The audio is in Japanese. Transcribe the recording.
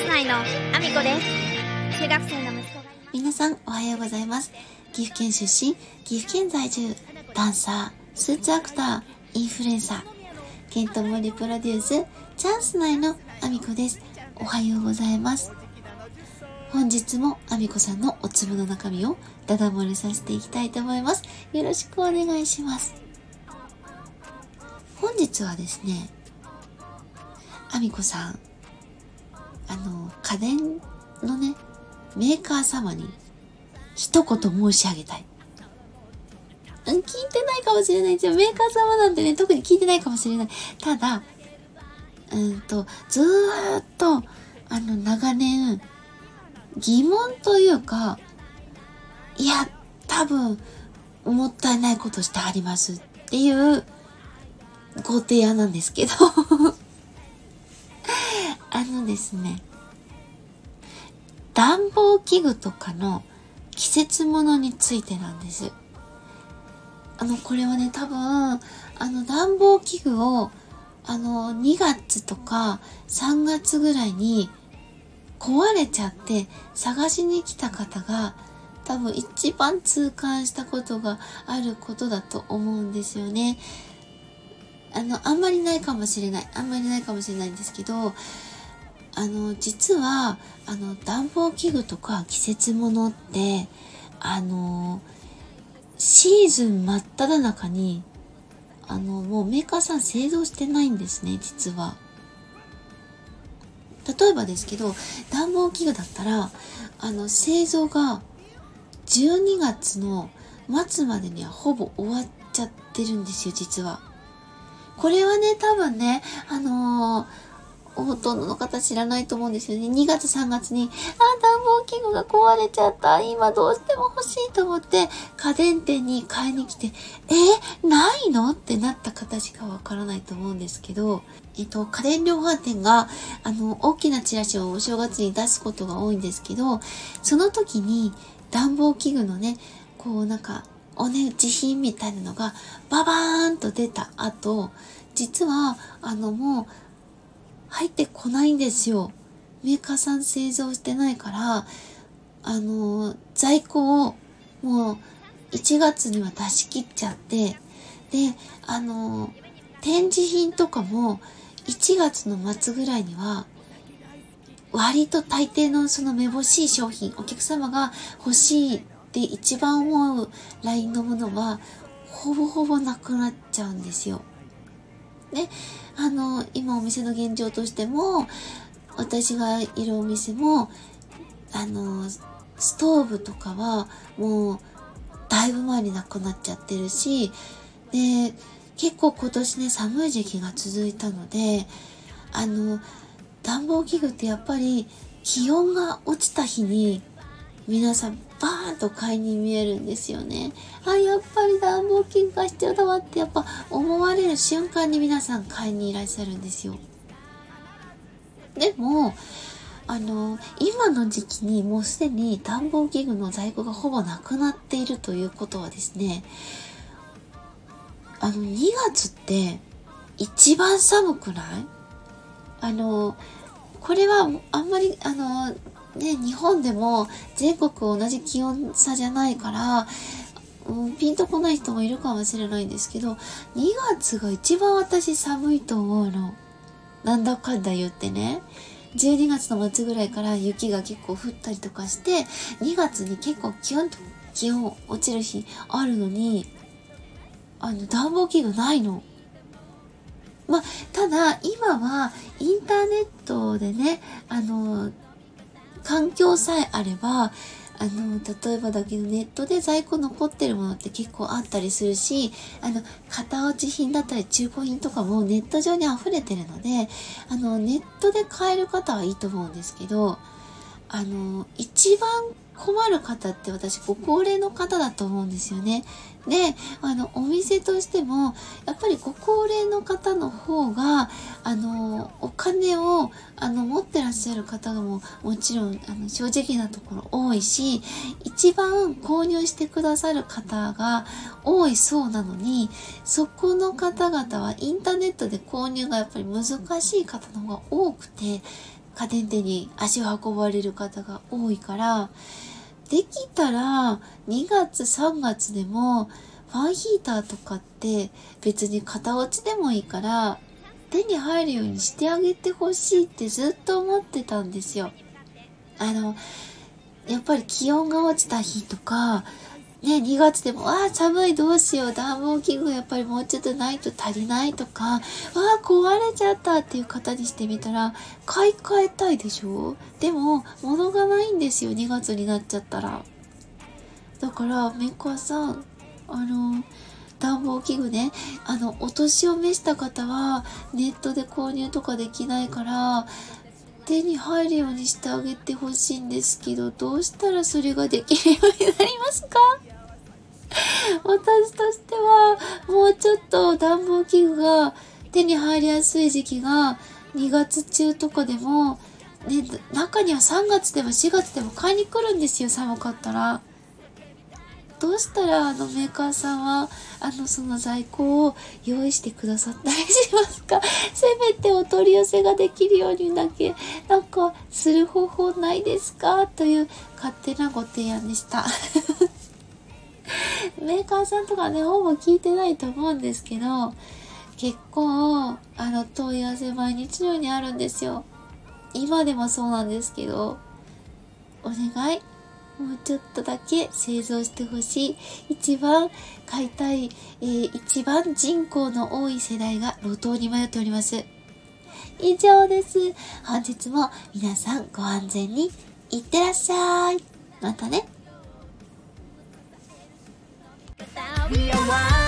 ス内のアミコです中学生の息子が皆さんおはようございます。岐阜県出身、岐阜県在住、ダンサー、スーツアクター、インフルエンサー、ケントモリプロデュース、チャンス内のアミコです。おはようございます。本日もアミコさんのお粒の中身をダダ漏れさせていきたいと思います。よろしくお願いします。本日はですね、アミコさん、あの、家電のね、メーカー様に一言申し上げたい。聞いてないかもしれないですよ。メーカー様なんてね、特に聞いてないかもしれない。ただ、うんと、ずーっと、あの、長年、疑問というか、いや、多分、もったいないことしてありますっていうご提案なんですけど、あのですね、暖房器具とかの季節物についてなんです。あの、これはね、多分、あの、暖房器具を、あの、2月とか3月ぐらいに壊れちゃって探しに来た方が、多分一番痛感したことがあることだと思うんですよね。あの、あんまりないかもしれない。あんまりないかもしれないんですけど、あの、実は、あの、暖房器具とか季節物って、あの、シーズン真っ只中に、あの、もうメーカーさん製造してないんですね、実は。例えばですけど、暖房器具だったら、あの、製造が12月の末までにはほぼ終わっちゃってるんですよ、実は。これはね、多分ね、あのーほとんどの方知らないと思うんですよね。2月3月に、あ、暖房器具が壊れちゃった。今どうしても欲しいと思って、家電店に買いに来て、え、ないの？ってなった方しかわからないと思うんですけど、えっと、家電量販店が、あの、大きなチラシをお正月に出すことが多いんですけど、その時に暖房器具のね、こうなんか、お値打ち品みたいなのがババーンと出た後、実は、あのもう、入ってこないんですよ。メーカーさん製造してないから、あの、在庫をもう1月には出し切っちゃって、で、あの、展示品とかも1月の末ぐらいには、割と大抵のそのめぼしい商品、お客様が欲しいって一番思うラインのものは、ほぼほぼなくなっちゃうんですよ。で、あの、今お店の現状としても、私がいるお店も、あの、ストーブとかはもうだいぶ前になくなっちゃってるし、で、結構今年ね、寒い時期が続いたので、あの、暖房器具ってやっぱり気温が落ちた日に皆さんバーンと買いに見えるんですよね。あ、やっぱり暖房器具が必要だわってやっぱ思われる瞬間に皆さん買いにいらっしゃるんですよ。でも、あの、今の時期にもうすでに暖房器具の在庫がほぼなくなっているということはですね、あの、2月って一番寒くない？あの、これはあんまり、あの、ね、日本でも全国同じ気温差じゃないから、うん、ピンとこない人もいるかもしれないんですけど、2月が一番私寒いと思うの。なんだかんだ言ってね。12月の末ぐらいから雪が結構降ったりとかして、2月に結構気温と気温落ちる日あるのに、あの、暖房器具ないの。まあ、ただ、今はインターネットでね、あの、環境さえあれば、あの、例えばだけどネットで在庫残ってるものって結構あったりするし、あの、型落ち品だったり中古品とかもネット上に溢れてるので、あの、ネットで買える方はいいと思うんですけど、あの、一番困る方って私ご高齢の方だと思うんですよね。で、あの、お店としても、やっぱりご高齢の方の方が、あの、お金を、あの、持ってらっしゃる方がも、もちろん、あの、正直なところ多いし、一番購入してくださる方が多いそうなのに、そこの方々はインターネットで購入がやっぱり難しい方の方が多くて、家電店に足を運ばれる方が多いからできたら2月3月でもファンヒーターとかって別に型落ちでもいいから手に入るようにしてあげてほしいってずっと思ってたんですよ。あの、やっぱり気温が落ちた日とか、ね、2月でも、ああ、寒いどうしよう、暖房器具やっぱりもうちょっとないと足りないとか、ああ、壊れちゃったっていう方にしてみたら、買い替えたいでしょ？でも、物がないんですよ、2月になっちゃったら。だから、メーカーさん、あの、暖房器具ね、あの、お年を召した方は、ネットで購入とかできないから、手に入るようにしてあげてほしいんですけど、どうしたらそれができるようになりますか？私としては、もうちょっと暖房器具が手に入りやすい時期が2月中とかでも、ね、中には3月でも4月でも買いに来るんですよ、寒かったら。どうしたらあのメーカーさんはあのその在庫を用意してくださったりしますか？せめてお取り寄せができるようにだけなんかする方法ないですか？という勝手なご提案でした。メーカーさんとかねほぼ聞いてないと思うんですけど結構あの問い合わせ毎日のようにあるんですよ今でもそうなんですけどお願いもうちょっとだけ製造してほしい。一番買いたい、えー、一番人口の多い世代が路頭に迷っております。以上です。本日も皆さんご安全にいってらっしゃい。またね。be a while.